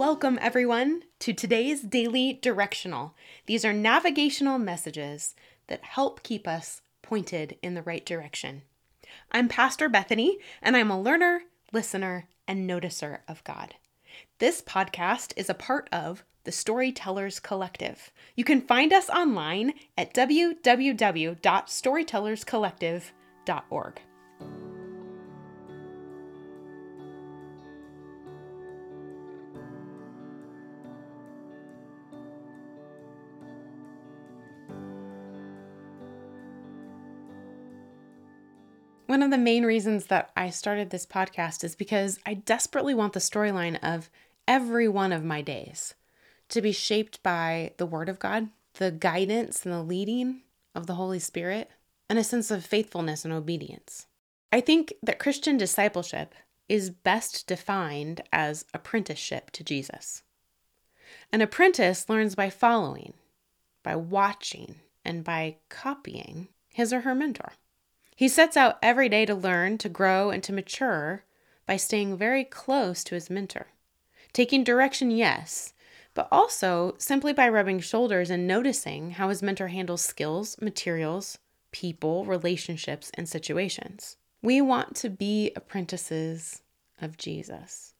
Welcome, everyone, to today's daily directional. These are navigational messages that help keep us pointed in the right direction. I'm Pastor Bethany, and I'm a learner, listener, and noticer of God. This podcast is a part of the Storytellers Collective. You can find us online at www.storytellerscollective.org. One of the main reasons that I started this podcast is because I desperately want the storyline of every one of my days to be shaped by the Word of God, the guidance and the leading of the Holy Spirit, and a sense of faithfulness and obedience. I think that Christian discipleship is best defined as apprenticeship to Jesus. An apprentice learns by following, by watching, and by copying his or her mentor. He sets out every day to learn, to grow, and to mature by staying very close to his mentor. Taking direction, yes, but also simply by rubbing shoulders and noticing how his mentor handles skills, materials, people, relationships, and situations. We want to be apprentices of Jesus.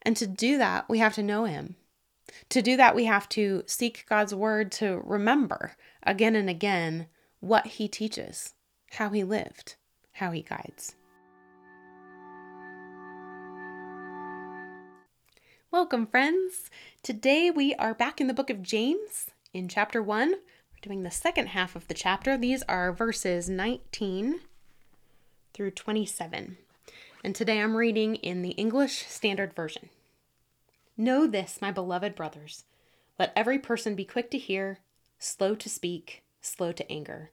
And to do that, we have to know him. To do that, we have to seek God's word to remember again and again what he teaches how he lived, how he guides. Welcome, friends. Today we are back in the book of James in chapter 1. We're doing the second half of the chapter. These are verses 19 through 27. And today I'm reading in the English Standard Version. Know this, my beloved brothers. Let every person be quick to hear, slow to speak, slow to anger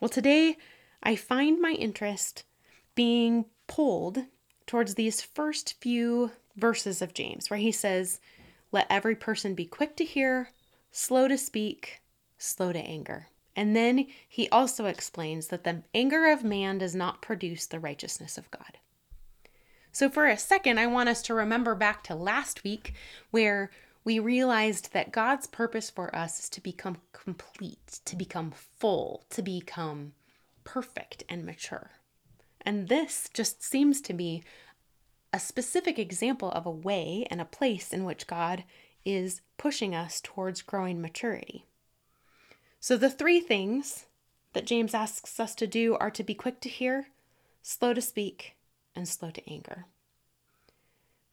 Well, today I find my interest being pulled towards these first few verses of James, where he says, Let every person be quick to hear, slow to speak, slow to anger. And then he also explains that the anger of man does not produce the righteousness of God. So, for a second, I want us to remember back to last week where we realized that God's purpose for us is to become complete, to become full, to become perfect and mature. And this just seems to be a specific example of a way and a place in which God is pushing us towards growing maturity. So, the three things that James asks us to do are to be quick to hear, slow to speak, and slow to anger.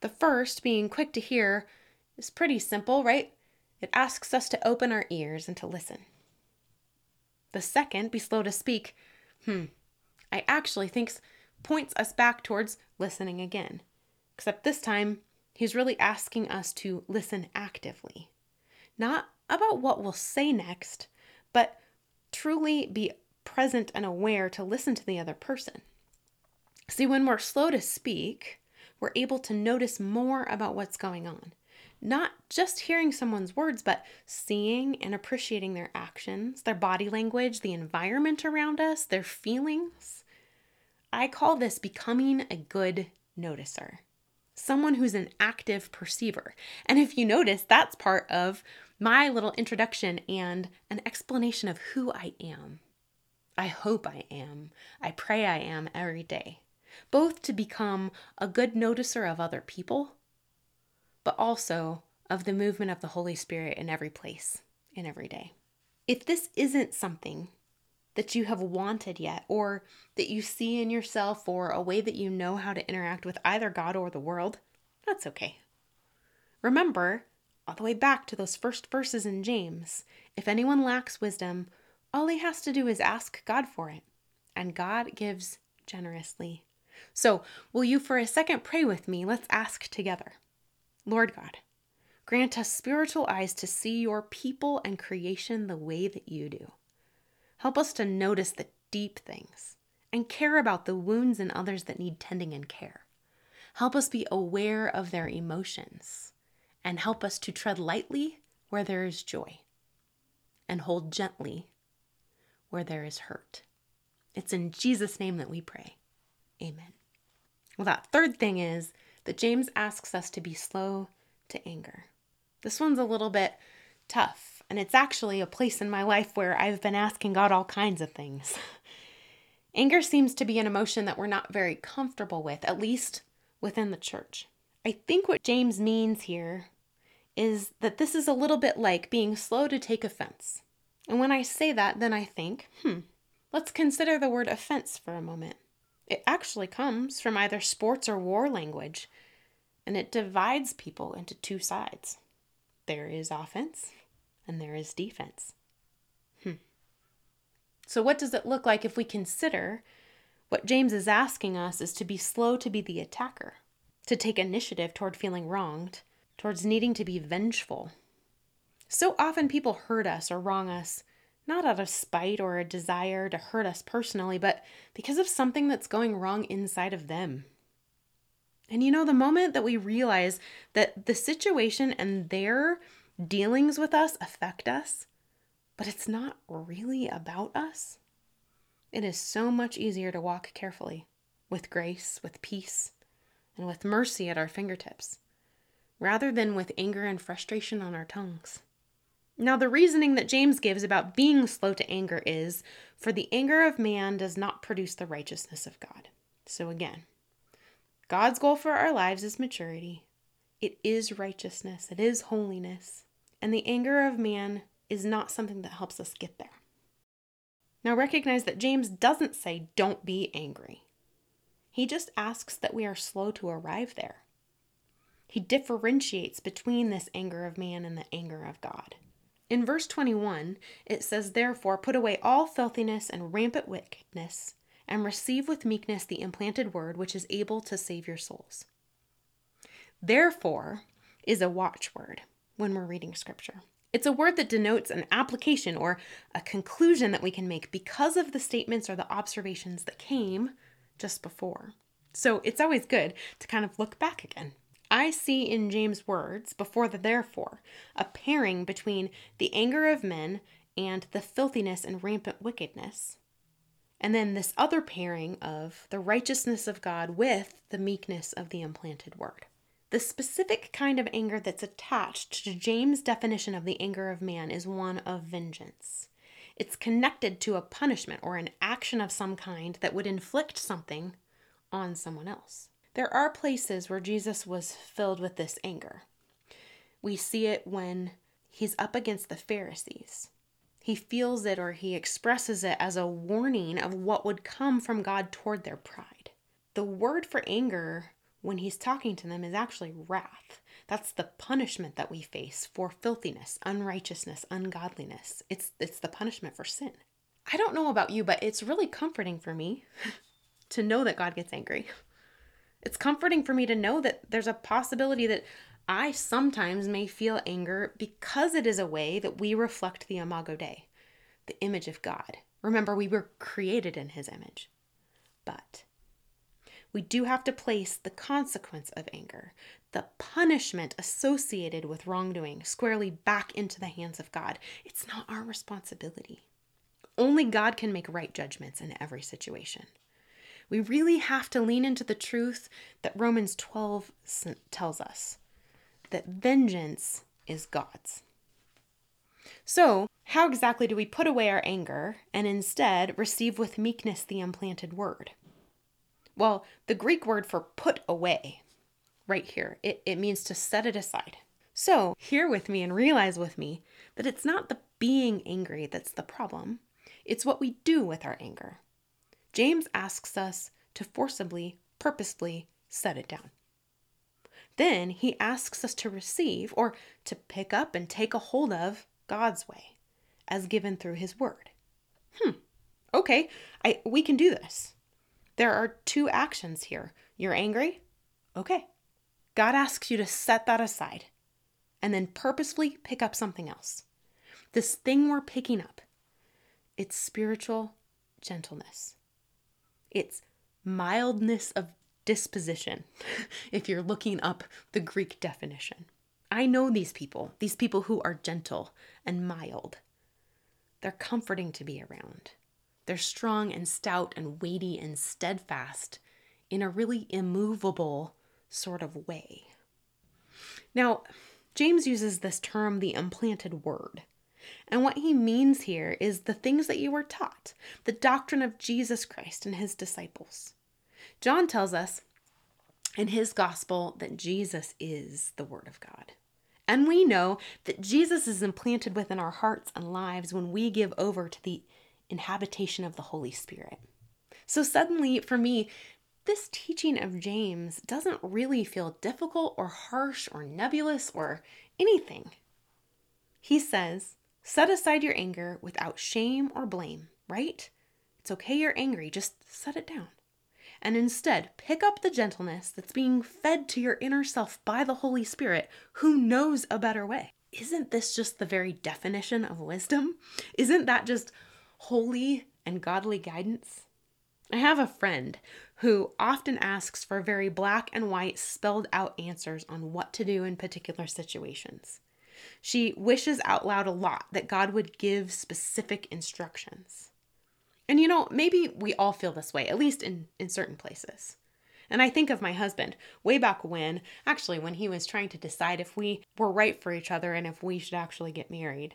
The first, being quick to hear, is pretty simple, right? It asks us to open our ears and to listen. The second, be slow to speak, hmm, I actually think points us back towards listening again. Except this time, he's really asking us to listen actively. Not about what we'll say next, but truly be present and aware to listen to the other person. See, when we're slow to speak, we're able to notice more about what's going on not just hearing someone's words, but seeing and appreciating their actions, their body language, the environment around us, their feelings. I call this becoming a good noticer, someone who's an active perceiver. And if you notice, that's part of my little introduction and an explanation of who I am. I hope I am. I pray I am every day, both to become a good noticer of other people but also of the movement of the Holy Spirit in every place, in every day. If this isn't something that you have wanted yet, or that you see in yourself, or a way that you know how to interact with either God or the world, that's okay. Remember, all the way back to those first verses in James if anyone lacks wisdom, all he has to do is ask God for it, and God gives generously. So, will you for a second pray with me? Let's ask together. Lord God, grant us spiritual eyes to see your people and creation the way that you do. Help us to notice the deep things and care about the wounds in others that need tending and care. Help us be aware of their emotions and help us to tread lightly where there is joy and hold gently where there is hurt. It's in Jesus' name that we pray. Amen. Well, that third thing is that James asks us to be slow to anger. This one's a little bit tough and it's actually a place in my life where I've been asking God all kinds of things. Anger seems to be an emotion that we're not very comfortable with, at least within the church. I think what James means here is that this is a little bit like being slow to take offense. And when I say that, then I think, hmm, let's consider the word offense for a moment. It actually comes from either sports or war language, and it divides people into two sides. There is offense, and there is defense. Hmm. So, what does it look like if we consider what James is asking us is to be slow to be the attacker, to take initiative toward feeling wronged, towards needing to be vengeful? So often people hurt us or wrong us, not out of spite or a desire to hurt us personally, but because of something that's going wrong inside of them. And you know, the moment that we realize that the situation and their dealings with us affect us, but it's not really about us, it is so much easier to walk carefully, with grace, with peace, and with mercy at our fingertips, rather than with anger and frustration on our tongues. Now, the reasoning that James gives about being slow to anger is for the anger of man does not produce the righteousness of God. So, again, God's goal for our lives is maturity, it is righteousness, it is holiness and the anger of man is not something that helps us get there. Now recognize that James doesn't say don't be angry. He just asks that we are slow to arrive there. He differentiates between this anger of man and the anger of God. In verse 21, it says, Therefore, put away all filthiness and rampant wickedness, and receive with meekness the implanted word which is able to save your souls. Therefore is a watchword when we're reading scripture. It's a word that denotes an application or a conclusion that we can make because of the statements or the observations that came just before. So it's always good to kind of look back again. I see in James' words, before the therefore, a pairing between the anger of men and the filthiness and rampant wickedness. And then this other pairing of the righteousness of God with the meekness of the implanted word. The specific kind of anger that's attached to James' definition of the anger of man is one of vengeance. It's connected to a punishment or an action of some kind that would inflict something on someone else. There are places where Jesus was filled with this anger. We see it when he's up against the Pharisees. He feels it or he expresses it as a warning of what would come from God toward their pride. The word for anger when he's talking to them is actually wrath. That's the punishment that we face for filthiness, unrighteousness, ungodliness. It's it's the punishment for sin. I don't know about you, but it's really comforting for me to know that God gets angry. It's comforting for me to know that there's a possibility that I sometimes may feel anger because it is a way that we reflect the imago Dei, the image of God. Remember, we were created in his image. But we do have to place the consequence of anger, the punishment associated with wrongdoing, squarely back into the hands of God. It's not our responsibility. Only God can make right judgments in every situation. We really have to lean into the truth that Romans 12 tells us that vengeance is God's. So, how exactly do we put away our anger and instead receive with meekness the implanted word? Well, the Greek word for put away right here. It, it means to set it aside. So, hear with me and realize with me that it's not the being angry that's the problem, it's what we do with our anger. James asks us to forcibly, purposefully set it down. Then he asks us to receive or to pick up and take a hold of God's way as given through his word. Hmm. Okay, I we can do this. There are two actions here. You're angry? Okay. God asks you to set that aside and then purposefully pick up something else. This thing we're picking up, it's spiritual gentleness. It's mildness of disposition, if you're looking up the Greek definition. I know these people, these people who are gentle and mild. They're comforting to be around. They're strong and stout and weighty and steadfast in a really immovable sort of way. Now, James uses this term, the implanted word. And what he means here is the things that you were taught, the doctrine of Jesus Christ and his disciples. John tells us in his gospel that Jesus is the Word of God. And we know that Jesus is implanted within our hearts and lives when we give over to the inhabitation of the Holy Spirit. So, suddenly, for me, this teaching of James doesn't really feel difficult or harsh or nebulous or anything. He says, Set aside your anger without shame or blame, right? It's okay you're angry, just set it down. And instead, pick up the gentleness that's being fed to your inner self by the Holy Spirit, who knows a better way. Isn't this just the very definition of wisdom? Isn't that just holy and godly guidance? I have a friend who often asks for very black and white, spelled out answers on what to do in particular situations. She wishes out loud a lot that God would give specific instructions. And you know, maybe we all feel this way, at least in, in certain places. And I think of my husband way back when, actually, when he was trying to decide if we were right for each other and if we should actually get married.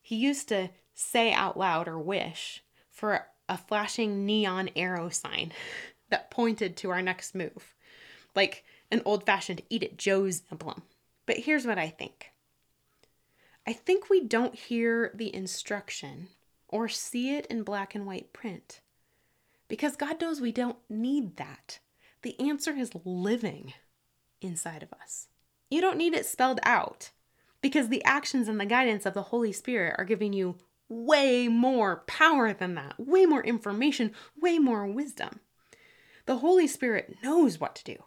He used to say out loud or wish for a flashing neon arrow sign that pointed to our next move, like an old fashioned Eat at Joe's emblem. But here's what I think I think we don't hear the instruction or see it in black and white print because God knows we don't need that. The answer is living inside of us. You don't need it spelled out because the actions and the guidance of the Holy Spirit are giving you way more power than that, way more information, way more wisdom. The Holy Spirit knows what to do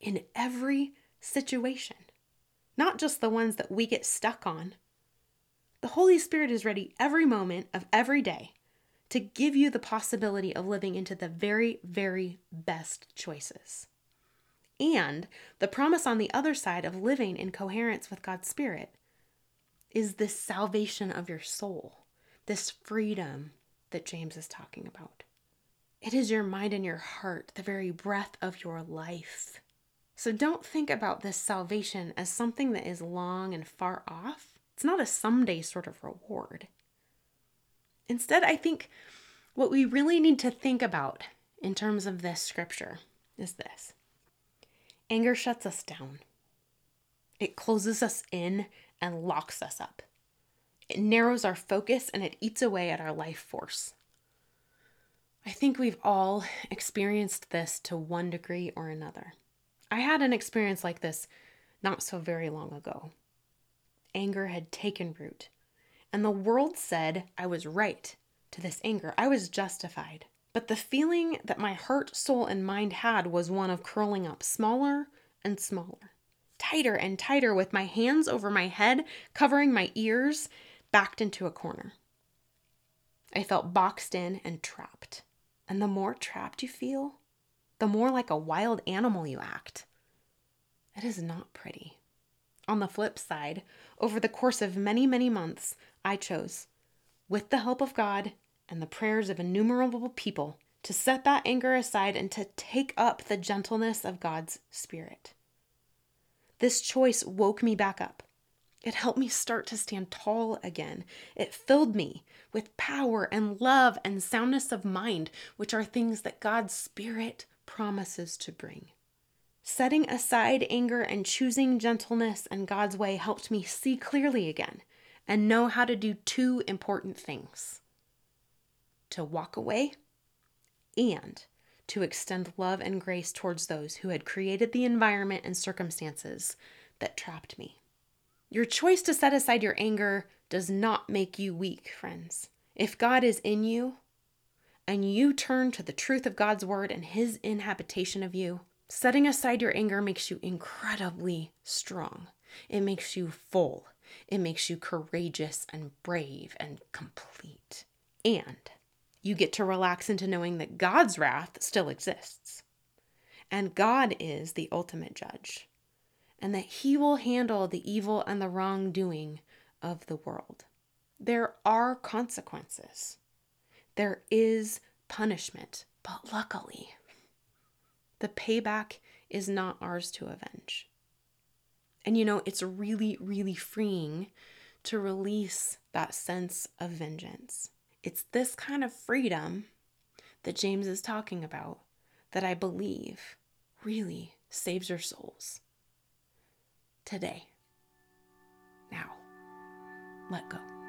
in every situation not just the ones that we get stuck on. The Holy Spirit is ready every moment of every day to give you the possibility of living into the very, very best choices. And the promise on the other side of living in coherence with God's Spirit is this salvation of your soul, this freedom that James is talking about. It is your mind and your heart, the very breath of your life. So don't think about this salvation as something that is long and far off. It's not a someday sort of reward. Instead, I think what we really need to think about in terms of this scripture is this anger shuts us down, it closes us in and locks us up. It narrows our focus and it eats away at our life force. I think we've all experienced this to one degree or another. I had an experience like this not so very long ago. Anger had taken root, and the world said I was right to this anger. I was justified. But the feeling that my heart, soul, and mind had was one of curling up smaller and smaller, tighter and tighter, with my hands over my head, covering my ears, backed into a corner. I felt boxed in and trapped. And the more trapped you feel, the more like a wild animal you act. It is not pretty. On the flip side, over the course of many, many months, I chose, with the help of God and the prayers of innumerable people, to set that anger aside and to take up the gentleness of God's Spirit. This choice woke me back up. It helped me start to stand tall again. It filled me with power and love and soundness of mind, which are things that God's Spirit promises to bring. Setting aside anger and choosing gentleness and God's way helped me see clearly again and know how to do two important things to walk away and to extend love and grace towards those who had created the environment and circumstances that trapped me. Your choice to set aside your anger does not make you weak, friends. If God is in you and you turn to the truth of God's word and his inhabitation of you, setting aside your anger makes you incredibly strong. It makes you full. It makes you courageous and brave and complete. And you get to relax into knowing that God's wrath still exists. And God is the ultimate judge and that He will handle the evil and the wrongdoing of the world. There are consequences, there is punishment, but luckily, the payback is not ours to avenge. And you know, it's really, really freeing to release that sense of vengeance. It's this kind of freedom that James is talking about that I believe really saves your souls today. Now, let go.